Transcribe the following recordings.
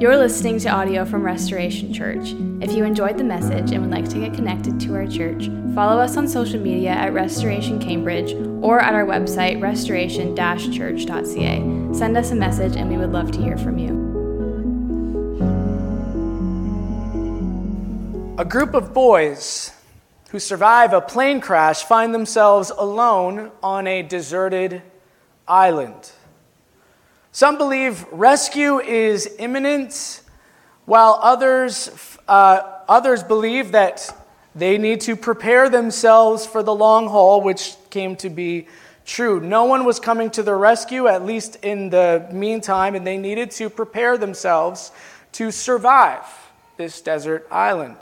You're listening to audio from Restoration Church. If you enjoyed the message and would like to get connected to our church, follow us on social media at Restoration Cambridge or at our website, restoration church.ca. Send us a message and we would love to hear from you. A group of boys who survive a plane crash find themselves alone on a deserted island. Some believe rescue is imminent, while others, uh, others believe that they need to prepare themselves for the long haul, which came to be true. No one was coming to their rescue, at least in the meantime, and they needed to prepare themselves to survive this desert island.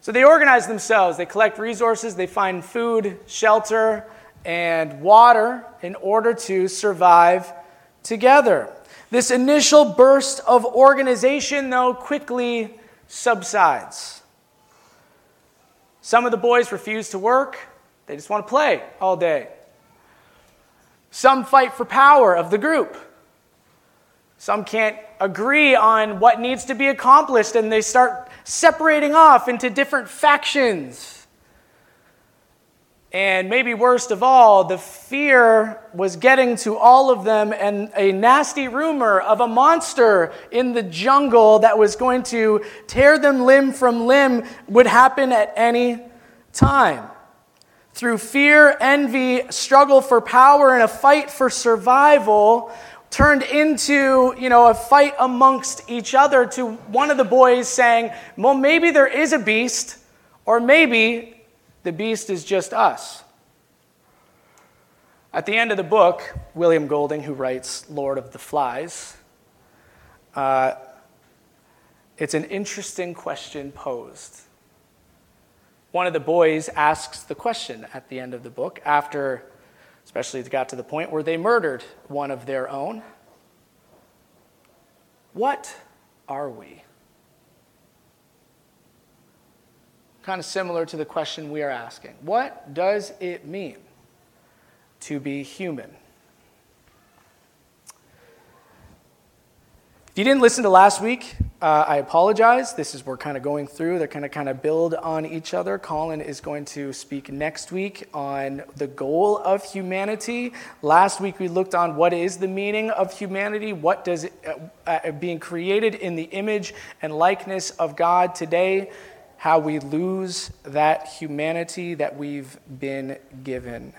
So they organize themselves, they collect resources, they find food, shelter, and water in order to survive together. This initial burst of organization, though, quickly subsides. Some of the boys refuse to work, they just want to play all day. Some fight for power of the group. Some can't agree on what needs to be accomplished, and they start separating off into different factions. And maybe worst of all, the fear was getting to all of them, and a nasty rumor of a monster in the jungle that was going to tear them limb from limb would happen at any time. Through fear, envy, struggle for power, and a fight for survival, turned into, you know, a fight amongst each other to one of the boys saying, Well, maybe there is a beast, or maybe the beast is just us. At the end of the book, William Golding, who writes Lord of the Flies, uh, it's an interesting question posed. One of the boys asks the question at the end of the book, after, especially it got to the point where they murdered one of their own. What are we? Kind of similar to the question we are asking. What does it mean to be human? If you didn't listen to last week, uh, I apologize. This is we're kind of going through. They're kind of kind of build on each other. Colin is going to speak next week on the goal of humanity. Last week we looked on what is the meaning of humanity. What does it, uh, uh, being created in the image and likeness of God today how we lose that humanity that we've been given.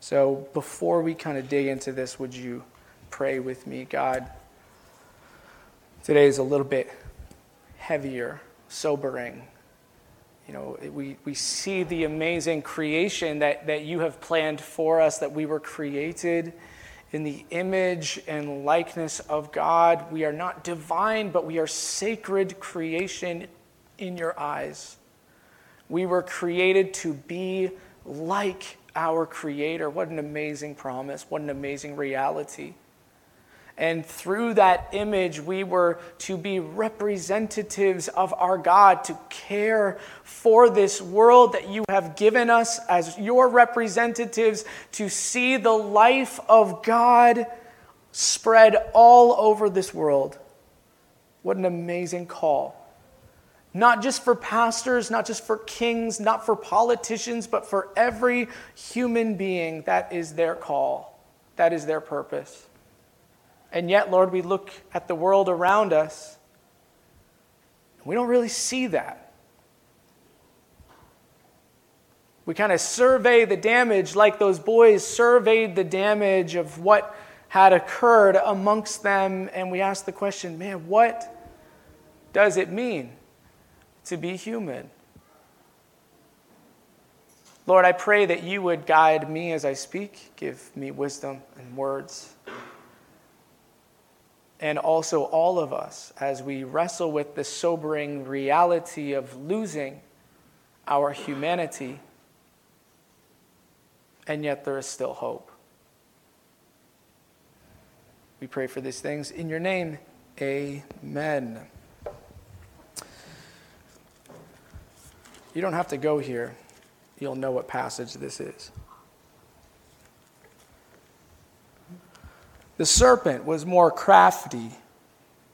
So, before we kind of dig into this, would you pray with me? God, today is a little bit heavier, sobering. You know, we, we see the amazing creation that, that you have planned for us, that we were created in the image and likeness of God. We are not divine, but we are sacred creation in your eyes. We were created to be like our Creator. What an amazing promise. What an amazing reality. And through that image, we were to be representatives of our God, to care for this world that you have given us as your representatives, to see the life of God spread all over this world. What an amazing call. Not just for pastors, not just for kings, not for politicians, but for every human being. That is their call, that is their purpose. And yet, Lord, we look at the world around us, and we don't really see that. We kind of survey the damage like those boys surveyed the damage of what had occurred amongst them, and we ask the question man, what does it mean? To be human. Lord, I pray that you would guide me as I speak, give me wisdom and words. And also all of us as we wrestle with the sobering reality of losing our humanity, and yet there is still hope. We pray for these things in your name. Amen. You don't have to go here, you'll know what passage this is. The serpent was more crafty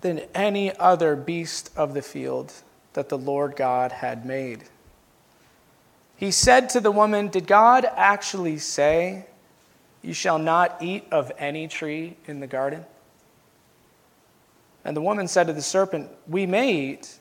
than any other beast of the field that the Lord God had made. He said to the woman, Did God actually say, You shall not eat of any tree in the garden? And the woman said to the serpent, We may eat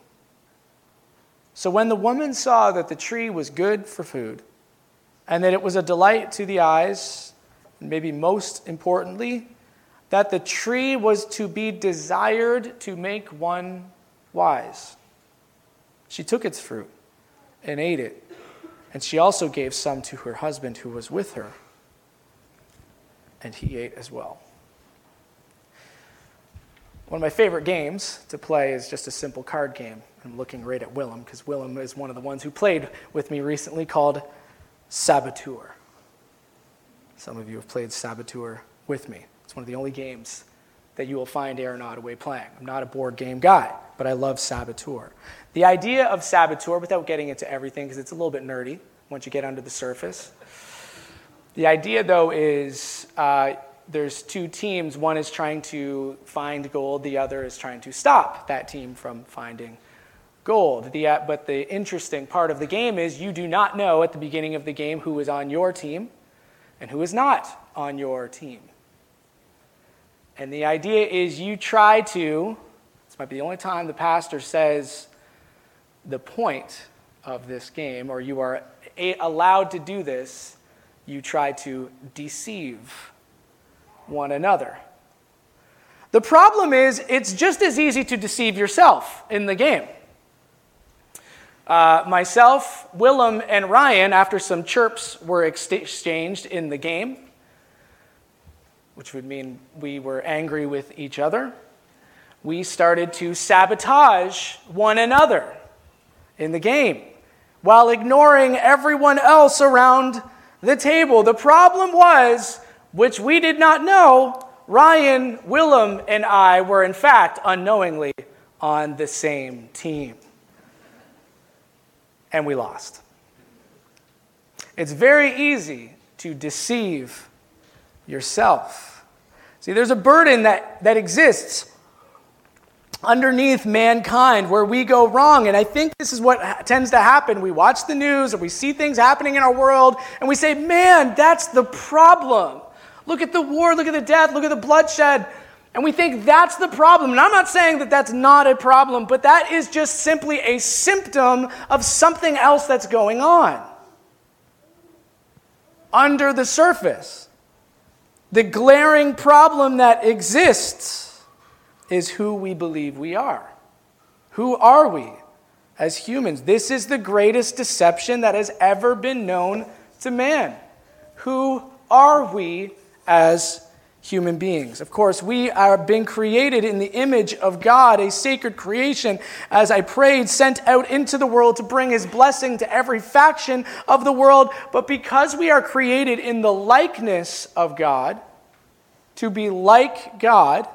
So when the woman saw that the tree was good for food, and that it was a delight to the eyes, and maybe most importantly, that the tree was to be desired to make one wise. She took its fruit and ate it, and she also gave some to her husband who was with her, and he ate as well. One of my favorite games to play is just a simple card game. I'm looking right at Willem because Willem is one of the ones who played with me recently called Saboteur. Some of you have played Saboteur with me. It's one of the only games that you will find Aaron Ottaway playing. I'm not a board game guy, but I love Saboteur. The idea of Saboteur, without getting into everything, because it's a little bit nerdy once you get under the surface, the idea though is uh, there's two teams. One is trying to find gold, the other is trying to stop that team from finding gold. The, uh, but the interesting part of the game is you do not know at the beginning of the game who is on your team and who is not on your team. And the idea is you try to, this might be the only time the pastor says the point of this game, or you are a- allowed to do this, you try to deceive one another. The problem is, it's just as easy to deceive yourself in the game. Uh, myself, Willem, and Ryan, after some chirps were exchanged in the game, which would mean we were angry with each other, we started to sabotage one another in the game while ignoring everyone else around the table. The problem was, which we did not know, Ryan, Willem, and I were in fact unknowingly on the same team. And we lost. It's very easy to deceive yourself. See, there's a burden that, that exists underneath mankind where we go wrong. And I think this is what tends to happen. We watch the news or we see things happening in our world and we say, man, that's the problem. Look at the war, look at the death, look at the bloodshed. And we think that's the problem. And I'm not saying that that's not a problem, but that is just simply a symptom of something else that's going on under the surface. The glaring problem that exists is who we believe we are. Who are we as humans? This is the greatest deception that has ever been known to man. Who are we as human beings. Of course, we are being created in the image of God, a sacred creation, as I prayed, sent out into the world to bring his blessing to every faction of the world. But because we are created in the likeness of God, to be like God,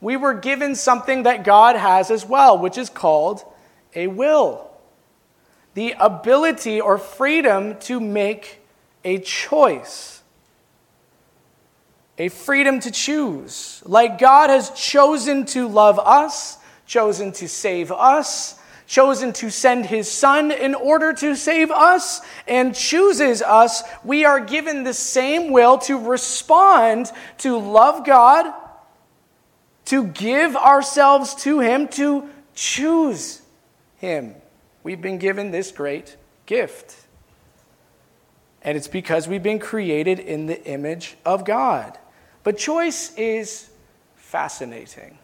we were given something that God has as well, which is called a will. The ability or freedom to make a choice a freedom to choose. Like God has chosen to love us, chosen to save us, chosen to send his son in order to save us, and chooses us, we are given the same will to respond to love God, to give ourselves to him, to choose him. We've been given this great gift. And it's because we've been created in the image of God. But choice is fascinating.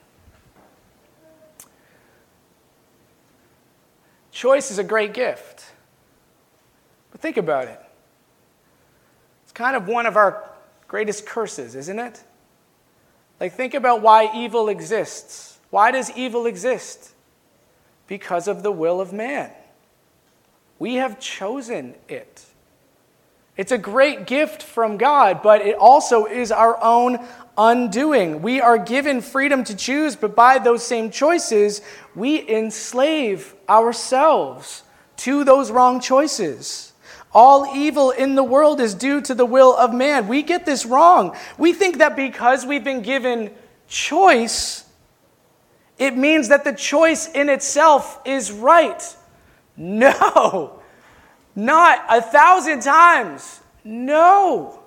Choice is a great gift. But think about it. It's kind of one of our greatest curses, isn't it? Like, think about why evil exists. Why does evil exist? Because of the will of man. We have chosen it. It's a great gift from God, but it also is our own undoing. We are given freedom to choose, but by those same choices, we enslave ourselves to those wrong choices. All evil in the world is due to the will of man. We get this wrong. We think that because we've been given choice, it means that the choice in itself is right. No, not a thousand times. No.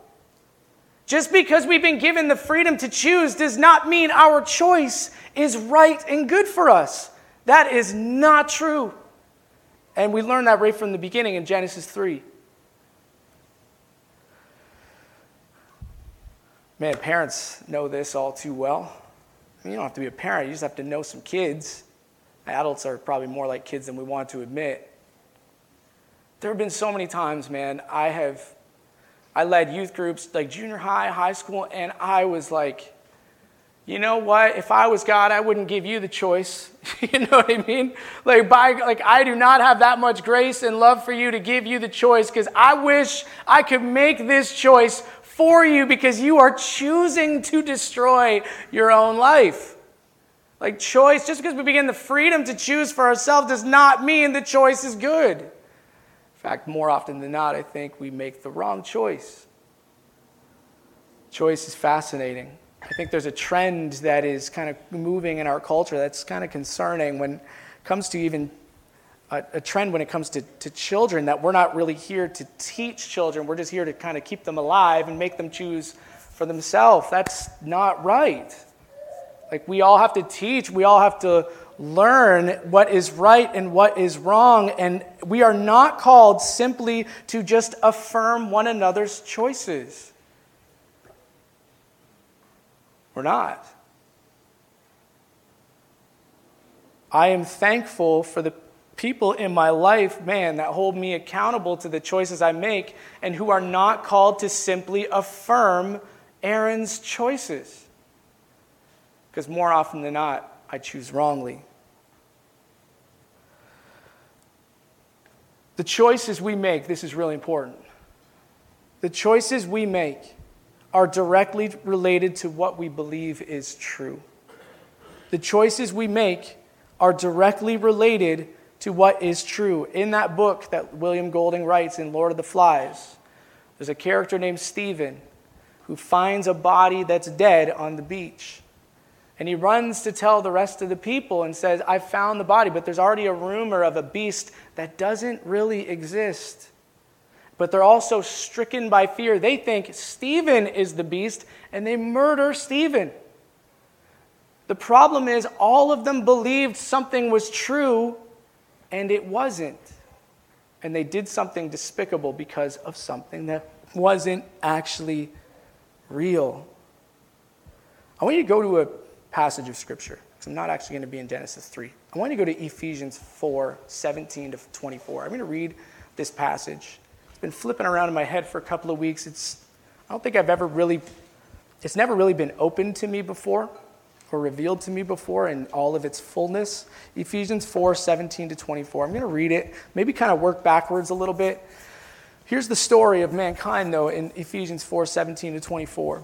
Just because we've been given the freedom to choose does not mean our choice is right and good for us. That is not true. And we learn that right from the beginning in Genesis 3. Man, parents know this all too well. I mean, you don't have to be a parent, you just have to know some kids. Adults are probably more like kids than we want to admit. There have been so many times, man, I have I led youth groups like junior high, high school, and I was like, you know what? If I was God, I wouldn't give you the choice. you know what I mean? Like, by, like I do not have that much grace and love for you to give you the choice because I wish I could make this choice for you because you are choosing to destroy your own life. Like, choice, just because we begin the freedom to choose for ourselves does not mean the choice is good. Fact, more often than not, I think we make the wrong choice. Choice is fascinating. I think there's a trend that is kind of moving in our culture that's kind of concerning when it comes to even a, a, trend when it comes to, to children that we're not really here to teach children. We're just here to kind of keep them alive and make them choose for themselves. That's not right. Like, we all have to teach, we all have to learn what is right and what is wrong. And we are not called simply to just affirm one another's choices. We're not. I am thankful for the people in my life, man, that hold me accountable to the choices I make and who are not called to simply affirm Aaron's choices. Because more often than not, I choose wrongly. The choices we make, this is really important. The choices we make are directly related to what we believe is true. The choices we make are directly related to what is true. In that book that William Golding writes in Lord of the Flies, there's a character named Stephen who finds a body that's dead on the beach. And he runs to tell the rest of the people and says, I found the body, but there's already a rumor of a beast that doesn't really exist. But they're also stricken by fear. They think Stephen is the beast, and they murder Stephen. The problem is, all of them believed something was true and it wasn't. And they did something despicable because of something that wasn't actually real. I want you to go to a passage of Scripture, I'm not actually going to be in Genesis 3. I want to go to Ephesians 4 17 to 24. I'm going to read this passage. It's been flipping around in my head for a couple of weeks. It's, I don't think I've ever really, it's never really been open to me before or revealed to me before in all of its fullness. Ephesians 4 17 to 24. I'm going to read it, maybe kind of work backwards a little bit. Here's the story of mankind, though, in Ephesians 4 17 to 24.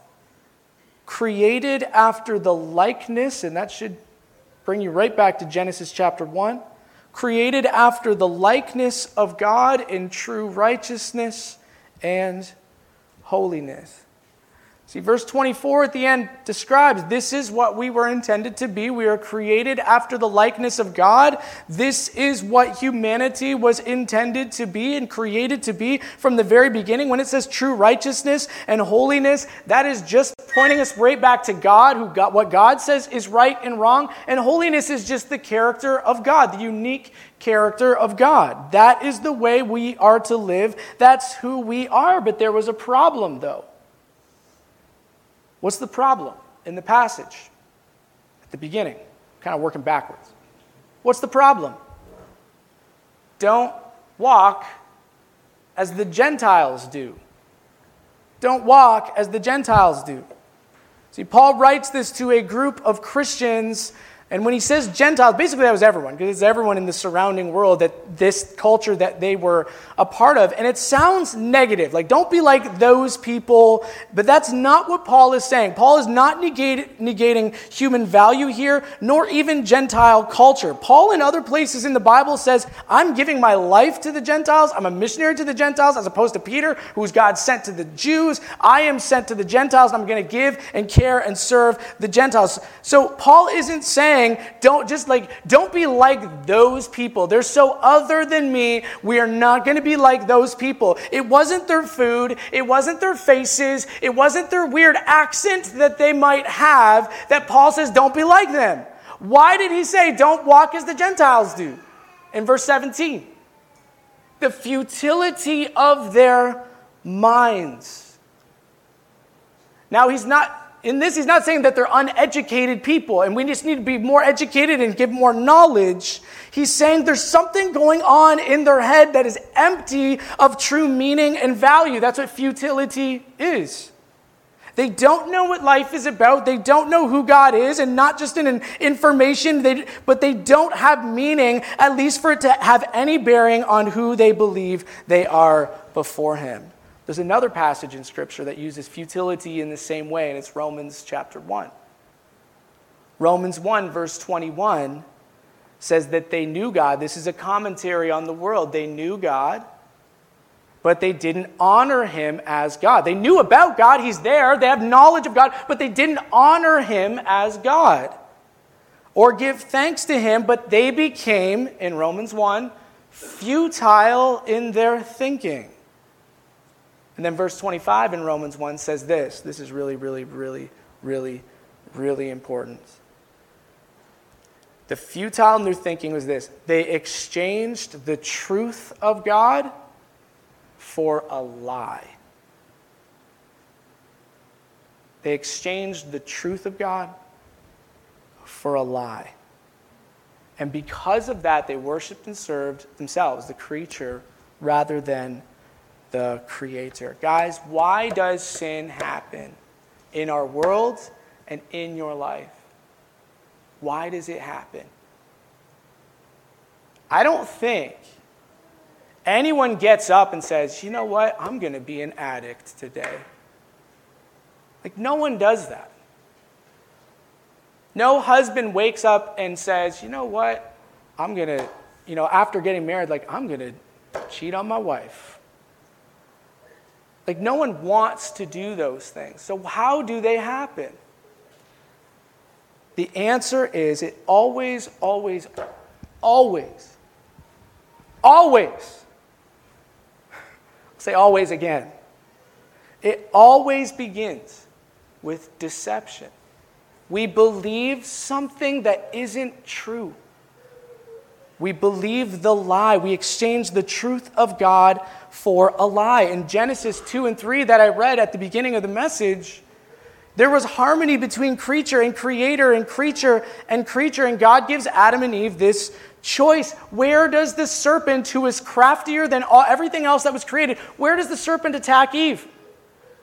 created after the likeness, and that should bring you right back to Genesis chapter 1 created after the likeness of God in true righteousness and holiness. See, verse 24 at the end describes this is what we were intended to be. We are created after the likeness of God. This is what humanity was intended to be and created to be from the very beginning. When it says true righteousness and holiness, that is just pointing us right back to God, who got what God says is right and wrong. And holiness is just the character of God, the unique character of God. That is the way we are to live. That's who we are. But there was a problem, though. What's the problem in the passage? At the beginning, kind of working backwards. What's the problem? Don't walk as the Gentiles do. Don't walk as the Gentiles do. See, Paul writes this to a group of Christians and when he says Gentiles, basically that was everyone, because it's everyone in the surrounding world that this culture that they were a part of. And it sounds negative. Like, don't be like those people. But that's not what Paul is saying. Paul is not negate, negating human value here, nor even Gentile culture. Paul, in other places in the Bible, says, I'm giving my life to the Gentiles. I'm a missionary to the Gentiles, as opposed to Peter, who's God sent to the Jews. I am sent to the Gentiles, and I'm going to give and care and serve the Gentiles. So Paul isn't saying, saying, don't just like, don't be like those people. They're so other than me. We are not going to be like those people. It wasn't their food. It wasn't their faces. It wasn't their weird accent that they might have that Paul says, don't be like them. Why did he say, don't walk as the Gentiles do? In verse 17, the futility of their minds. Now, he's not in this, he's not saying that they're uneducated people and we just need to be more educated and give more knowledge. He's saying there's something going on in their head that is empty of true meaning and value. That's what futility is. They don't know what life is about. They don't know who God is, and not just in information, they, but they don't have meaning, at least for it to have any bearing on who they believe they are before Him. There's another passage in Scripture that uses futility in the same way, and it's Romans chapter 1. Romans 1, verse 21 says that they knew God. This is a commentary on the world. They knew God, but they didn't honor him as God. They knew about God, he's there, they have knowledge of God, but they didn't honor him as God or give thanks to him, but they became, in Romans 1, futile in their thinking. And then verse 25 in Romans 1 says this. This is really, really, really, really, really important. The futile new thinking was this they exchanged the truth of God for a lie. They exchanged the truth of God for a lie. And because of that, they worshiped and served themselves, the creature, rather than the Creator. Guys, why does sin happen in our world and in your life? Why does it happen? I don't think anyone gets up and says, you know what, I'm going to be an addict today. Like, no one does that. No husband wakes up and says, you know what, I'm going to, you know, after getting married, like, I'm going to cheat on my wife. Like, no one wants to do those things. So, how do they happen? The answer is it always, always, always, always, I'll say always again. It always begins with deception. We believe something that isn't true. We believe the lie. We exchange the truth of God for a lie. In Genesis 2 and 3, that I read at the beginning of the message, there was harmony between creature and creator and creature and creature, and God gives Adam and Eve this choice. Where does the serpent, who is craftier than all, everything else that was created, where does the serpent attack Eve?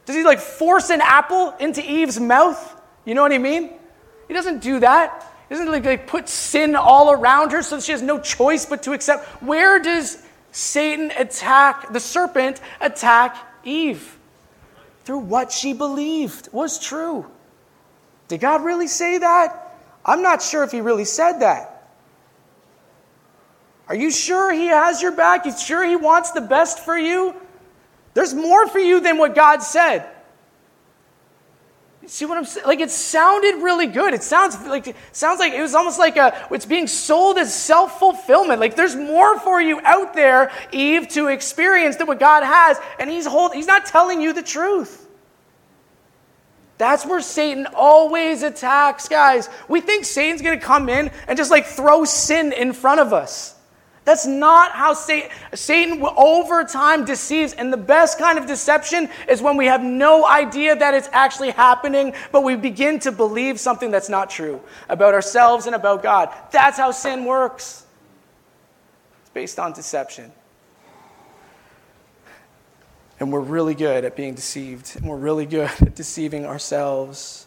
Does he like force an apple into Eve's mouth? You know what I mean? He doesn't do that. Isn't it like, like put sin all around her so she has no choice but to accept? Where does Satan attack, the serpent attack Eve? Through what she believed was true. Did God really say that? I'm not sure if he really said that. Are you sure he has your back? You sure he wants the best for you? There's more for you than what God said. See what I'm saying? Like it sounded really good. It sounds like sounds like it was almost like a it's being sold as self-fulfillment. Like there's more for you out there, Eve, to experience than what God has, and he's hold, he's not telling you the truth. That's where Satan always attacks, guys. We think Satan's going to come in and just like throw sin in front of us. That's not how Satan, Satan over time deceives. And the best kind of deception is when we have no idea that it's actually happening, but we begin to believe something that's not true about ourselves and about God. That's how sin works. It's based on deception. And we're really good at being deceived, and we're really good at deceiving ourselves.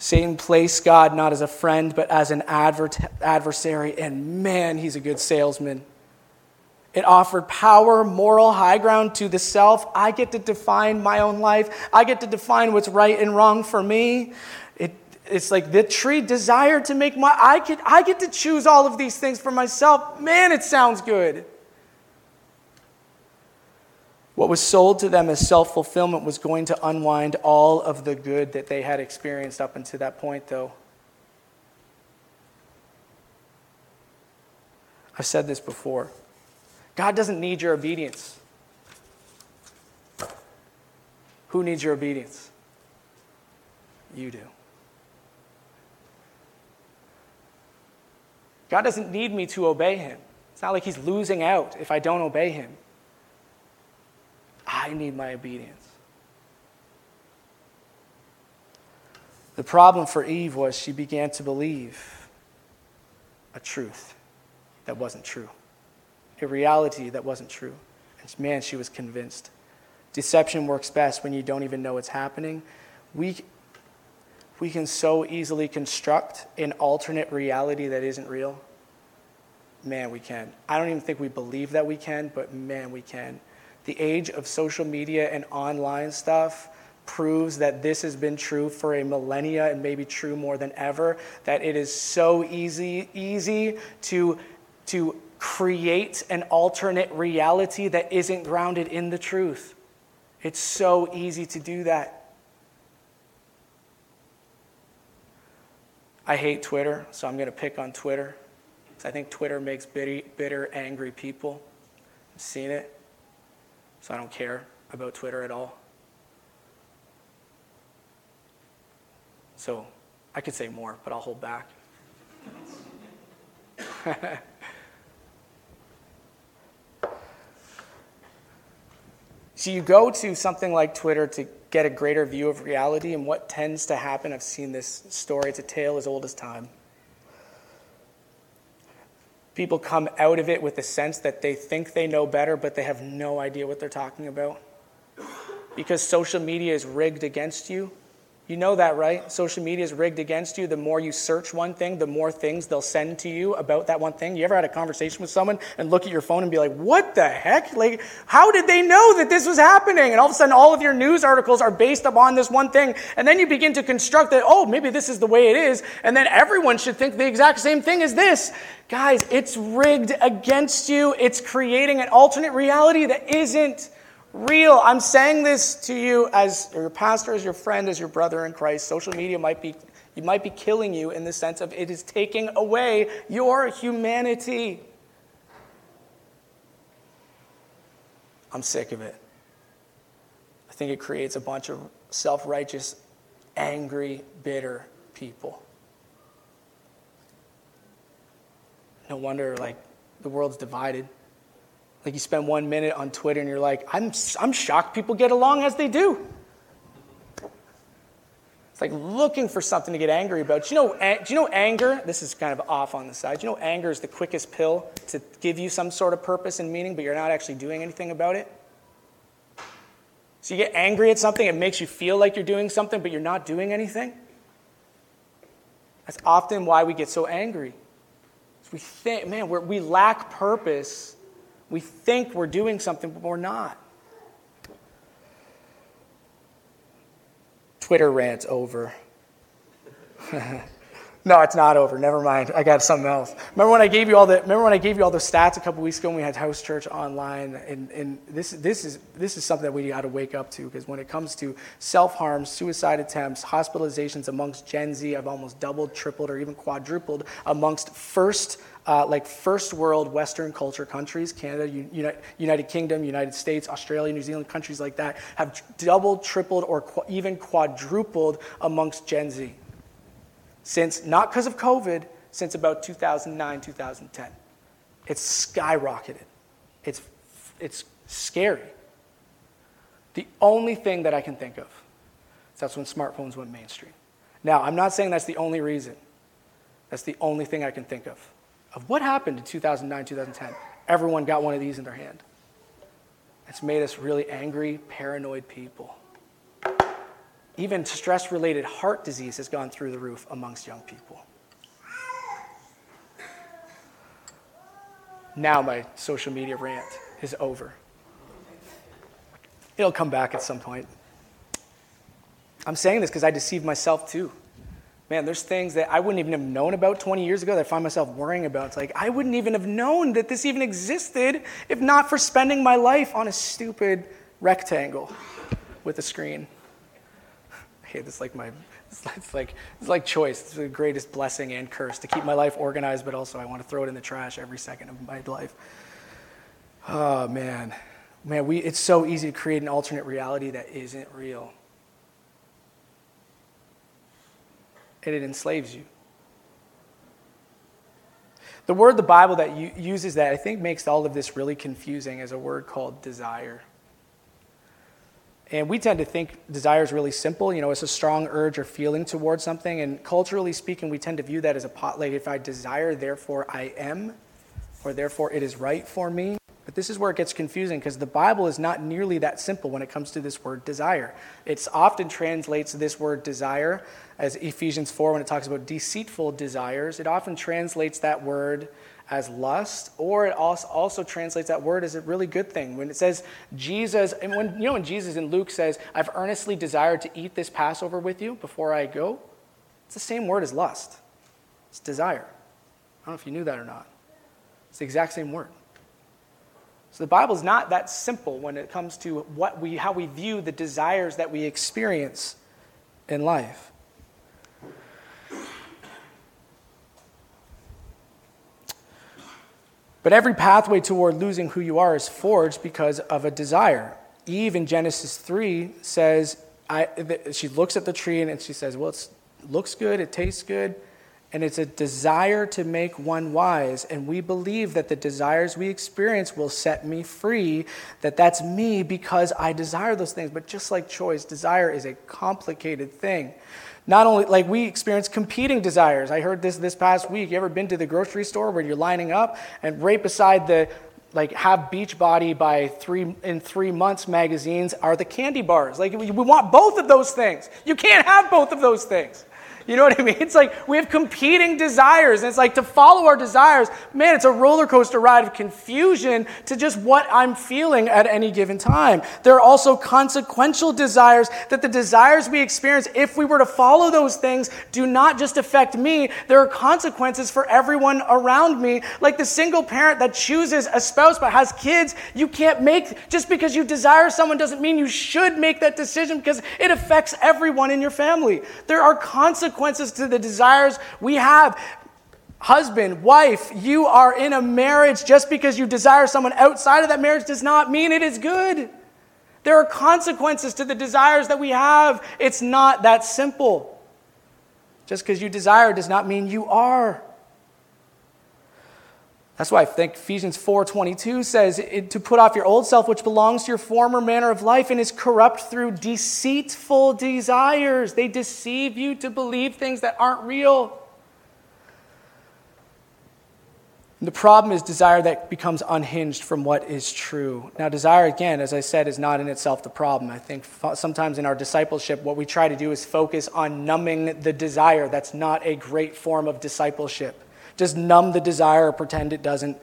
Satan placed God not as a friend, but as an adversary, and man, he's a good salesman. It offered power, moral high ground to the self. I get to define my own life. I get to define what's right and wrong for me. It, it's like the tree desired to make my, I I get to choose all of these things for myself. Man, it sounds good. What was sold to them as self fulfillment was going to unwind all of the good that they had experienced up until that point, though. I've said this before God doesn't need your obedience. Who needs your obedience? You do. God doesn't need me to obey him. It's not like he's losing out if I don't obey him. I need my obedience. The problem for Eve was she began to believe a truth that wasn't true, a reality that wasn't true. And man, she was convinced. Deception works best when you don't even know what's happening. We, we can so easily construct an alternate reality that isn't real. Man, we can. I don't even think we believe that we can, but man, we can the age of social media and online stuff proves that this has been true for a millennia and maybe true more than ever that it is so easy easy to to create an alternate reality that isn't grounded in the truth. It's so easy to do that. I hate twitter so i'm going to pick on twitter. I think twitter makes bitter, bitter angry people. I've seen it so I don't care about Twitter at all. So I could say more, but I'll hold back. so you go to something like Twitter to get a greater view of reality, and what tends to happen, I've seen this story, it's a tale as old as time people come out of it with a sense that they think they know better, but they have no idea what they're talking about. Because social media is rigged against you. You know that, right? Social media is rigged against you. The more you search one thing, the more things they'll send to you about that one thing. You ever had a conversation with someone and look at your phone and be like, what the heck? Like, how did they know that this was happening? And all of a sudden, all of your news articles are based upon this one thing. And then you begin to construct that, oh, maybe this is the way it is. And then everyone should think the exact same thing as this. Guys, it's rigged against you. It's creating an alternate reality that isn't real. I'm saying this to you as your pastor, as your friend, as your brother in Christ. Social media might be, you might be killing you in the sense of it is taking away your humanity. I'm sick of it. I think it creates a bunch of self righteous, angry, bitter people. No wonder, like, the world's divided. Like you spend one minute on Twitter and you're like, I'm, I'm shocked people get along as they do. It's like looking for something to get angry about. Do you know, do you know anger? This is kind of off on the side. Do you know anger is the quickest pill to give you some sort of purpose and meaning, but you're not actually doing anything about it? So you get angry at something, it makes you feel like you're doing something, but you're not doing anything. That's often why we get so angry. We think, man, we lack purpose we think we're doing something, but we're not. Twitter rants over. No, it's not over. Never mind. I got something else. Remember when I gave you all the remember when I gave you all the stats a couple weeks ago when we had house church online and, and this this is this is something that we got to wake up to because when it comes to self-harm, suicide attempts, hospitalizations amongst Gen Z have almost doubled, tripled, or even quadrupled amongst first uh, like first world Western culture countries, Canada, Uni- United Kingdom, United States, Australia, New Zealand, countries like that, have doubled, tripled, or qu- even quadrupled amongst Gen Z since, not because of COVID, since about 2009, 2010. It's skyrocketed. It's, it's scary. The only thing that I can think of is that's when smartphones went mainstream. Now, I'm not saying that's the only reason. That's the only thing I can think of. Of what happened in 2009, 2010. Everyone got one of these in their hand. It's made us really angry, paranoid people. Even stress related heart disease has gone through the roof amongst young people. Now, my social media rant is over. It'll come back at some point. I'm saying this because I deceived myself too. Man, there's things that I wouldn't even have known about 20 years ago that I find myself worrying about. It's like, I wouldn't even have known that this even existed if not for spending my life on a stupid rectangle with a screen hey, this like my, it's like, it's like choice. It's the greatest blessing and curse to keep my life organized, but also I want to throw it in the trash every second of my life. Oh, man. Man, we, it's so easy to create an alternate reality that isn't real. And it enslaves you. The word the Bible that uses that I think makes all of this really confusing is a word called desire. And we tend to think desire is really simple. You know, it's a strong urge or feeling towards something. And culturally speaking, we tend to view that as a pot. Like if I desire, therefore I am, or therefore it is right for me. This is where it gets confusing because the Bible is not nearly that simple when it comes to this word desire. It often translates this word desire as Ephesians 4 when it talks about deceitful desires. It often translates that word as lust, or it also, also translates that word as a really good thing. When it says Jesus, and when you know when Jesus in Luke says, I've earnestly desired to eat this Passover with you before I go, it's the same word as lust. It's desire. I don't know if you knew that or not. It's the exact same word. So the Bible is not that simple when it comes to what we, how we view the desires that we experience in life. But every pathway toward losing who you are is forged because of a desire. Eve in Genesis 3 says, I, she looks at the tree and she says, Well, it looks good, it tastes good, and it's a desire to make one wise. And we believe that the desires we experience will set me free, that that's me because I desire those things. But just like choice, desire is a complicated thing not only like we experience competing desires. I heard this this past week. You ever been to the grocery store where you're lining up and right beside the like have Beachbody by three in three months magazines are the candy bars. Like we want both of those things. You can't have both of those things. You know what I mean? It's like we have competing desires. And it's like to follow our desires, man, it's a roller coaster ride of confusion to just what I'm feeling at any given time. There are also consequential desires that the desires we experience, if we were to follow those things, do not just affect me. There are consequences for everyone around me. Like the single parent that chooses a spouse but has kids, you can't make, just because you desire someone doesn't mean you should make that decision because it affects everyone in your family. There are consequences consequences to the desires we have. Husband, wife, you are in a marriage. Just because you desire someone outside of that marriage does not mean it is good. There are consequences to the desires that we have. It's not that simple. Just because you desire does not mean you are. That's why I think Ephesians 4:22 says to put off your old self which belongs to your former manner of life and is corrupt through deceitful desires. They deceive you to believe things that aren't real. And the problem is desire that becomes unhinged from what is true. Now, desire, again, as I said, is not in itself the problem. I think sometimes in our discipleship, what we try to do is focus on numbing the desire. That's not a great form of discipleship just numb the desire or pretend it doesn't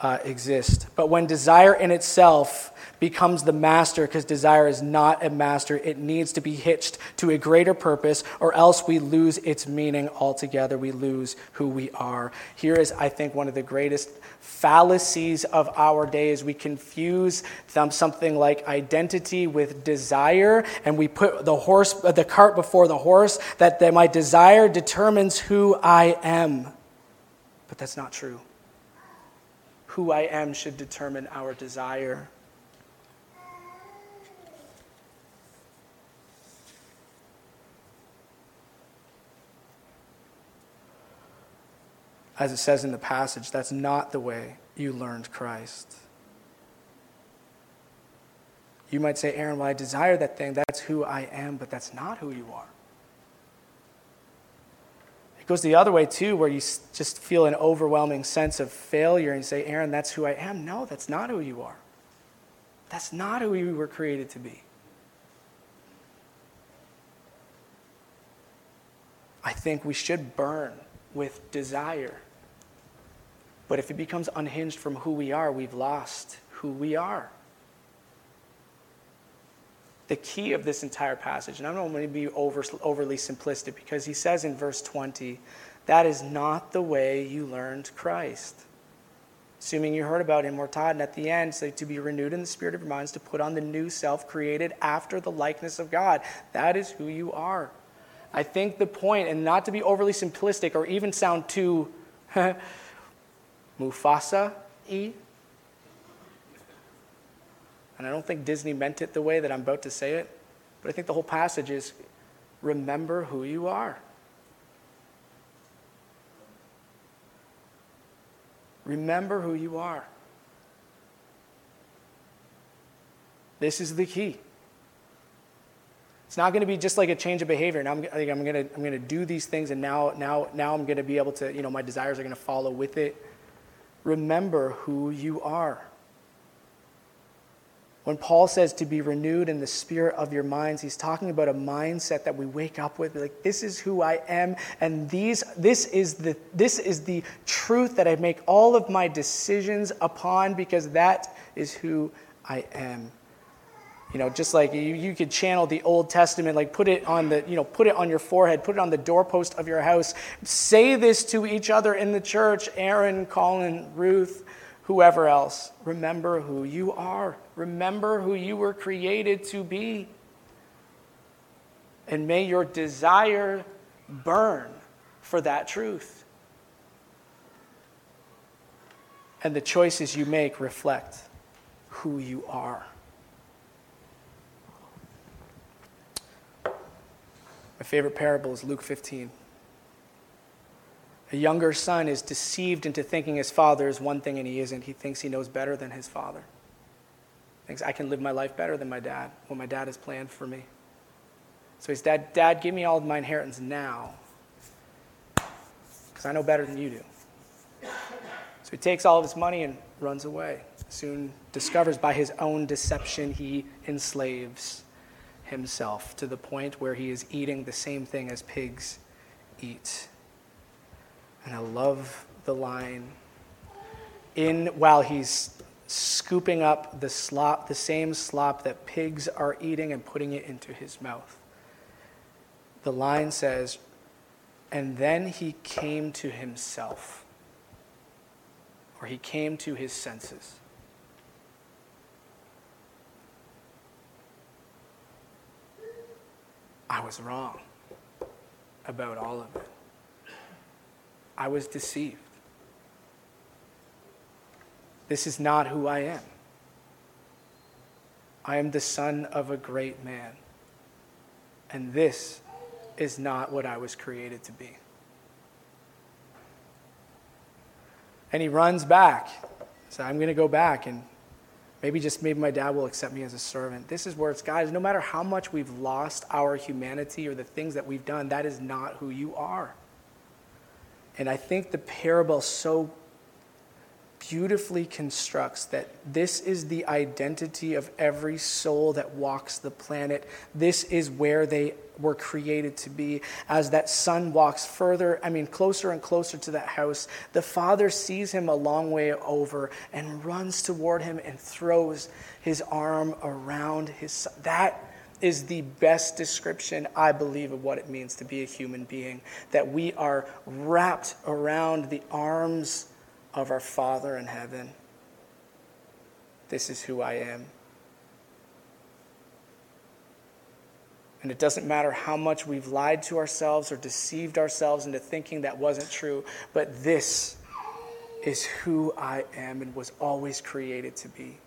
uh, exist. But when desire in itself becomes the master because desire is not a master. It needs to be hitched to a greater purpose, or else we lose its meaning altogether. We lose who we are. Here is, I think, one of the greatest fallacies of our day is We confuse something like identity with desire, and we put the horse, the cart before the horse. That, that my desire determines who I am, but that's not true. Who I am should determine our desire. as it says in the passage, that's not the way you learned Christ. You might say, Aaron, well, I desire that thing. That's who I am, but that's not who you are. It goes the other way, too, where you just feel an overwhelming sense of failure and say, Aaron, that's who I am. No, that's not who you are. That's not who you were created to be. I think we should burn with desire but if it becomes unhinged from who we are, we've lost who we are. The key of this entire passage, and I don't want to be over, overly simplistic because he says in verse 20, that is not the way you learned Christ. Assuming you heard about taught, and at the end, say to be renewed in the spirit of your minds, to put on the new self created after the likeness of God. That is who you are. I think the point, and not to be overly simplistic or even sound too Mufasa E. And I don't think Disney meant it the way that I'm about to say it, but I think the whole passage is remember who you are. Remember who you are. This is the key. It's not going to be just like a change of behavior. Now I'm, I'm going to, I'm going to do these things, and now, now, now I'm going to be able to, you know, my desires are going to follow with it remember who you are. When Paul says to be renewed in the spirit of your minds, he's talking about a mindset that we wake up with like this is who I am and these this is the this is the truth that I make all of my decisions upon because that is who I am. You know, just like you, you could channel the Old Testament, like put it on the, you know, put it on your forehead, put it on the doorpost of your house. Say this to each other in the church, Aaron, Colin, Ruth, whoever else. Remember who you are. Remember who you were created to be. And may your desire burn for that truth. And the choices you make reflect who you are. My favorite parable is Luke 15. A younger son is deceived into thinking his father is one thing and he isn't. He thinks he knows better than his father. Thinks I can live my life better than my dad, what my dad has planned for me. So he's dad, Dad, give me all of my inheritance now. Because I know better than you do. So he takes all of his money and runs away. Soon discovers by his own deception he enslaves himself to the point where he is eating the same thing as pigs eat. And I love the line in while he's scooping up the slop, the same slop that pigs are eating and putting it into his mouth. The line says, and then he came to himself, or he came to his senses. I was wrong about all of it. I was deceived. This is not who I am. I am the son of a great man. And this is not what I was created to be. And he runs back. So I'm going to go back and Maybe just maybe my dad will accept me as a servant. This is where it's, guys, no matter how much we've lost our humanity or the things that we've done, that is not who you are. And I think the parable so beautifully constructs that this is the identity of every soul that walks the planet. This is where they were created to be. As that son walks further, I mean, closer and closer to that house, the father sees him a long way over and runs toward him and throws his arm around his son. That is the best description, I believe, of what it means to be a human being. That we are wrapped around the arms of our Father in heaven. This is who I am. And it doesn't matter how much we've lied to ourselves or deceived ourselves into thinking that wasn't true, but this is who I am and was always created to be.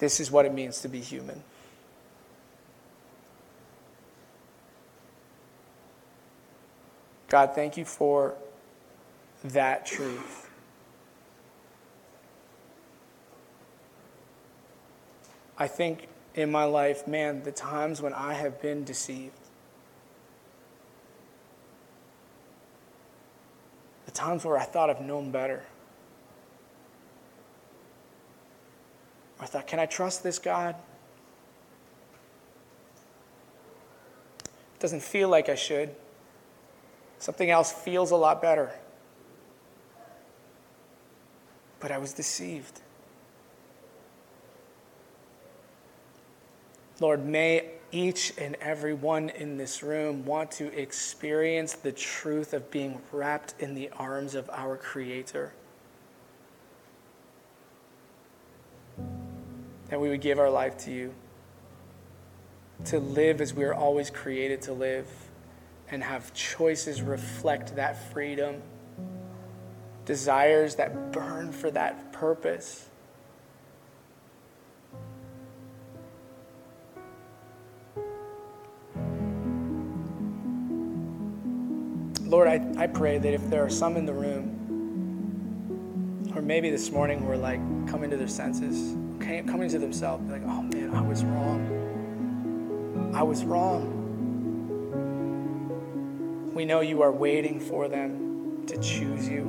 This is what it means to be human. God, thank you for that truth. I think in my life, man, the times when I have been deceived, the times where I thought I've known better. I thought, can I trust this God? It doesn't feel like I should. Something else feels a lot better. But I was deceived. Lord, may each and every one in this room want to experience the truth of being wrapped in the arms of our Creator. That we would give our life to you, to live as we are always created to live, and have choices reflect that freedom, desires that burn for that purpose. Lord, I, I pray that if there are some in the room, or maybe this morning who are like coming to their senses, coming to themselves, like, oh man, I was wrong. I was wrong. We know you are waiting for them to choose you.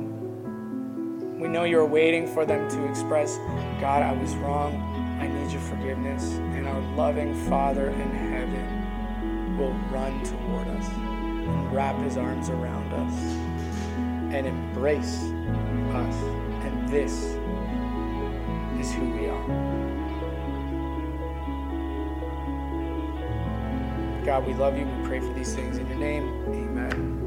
We know you are waiting for them to express, God, I was wrong. I need your forgiveness. And our loving Father in heaven will run toward us and wrap his arms around us and embrace us. And this is who we are. God, we love you. We pray for these things in your name. Amen.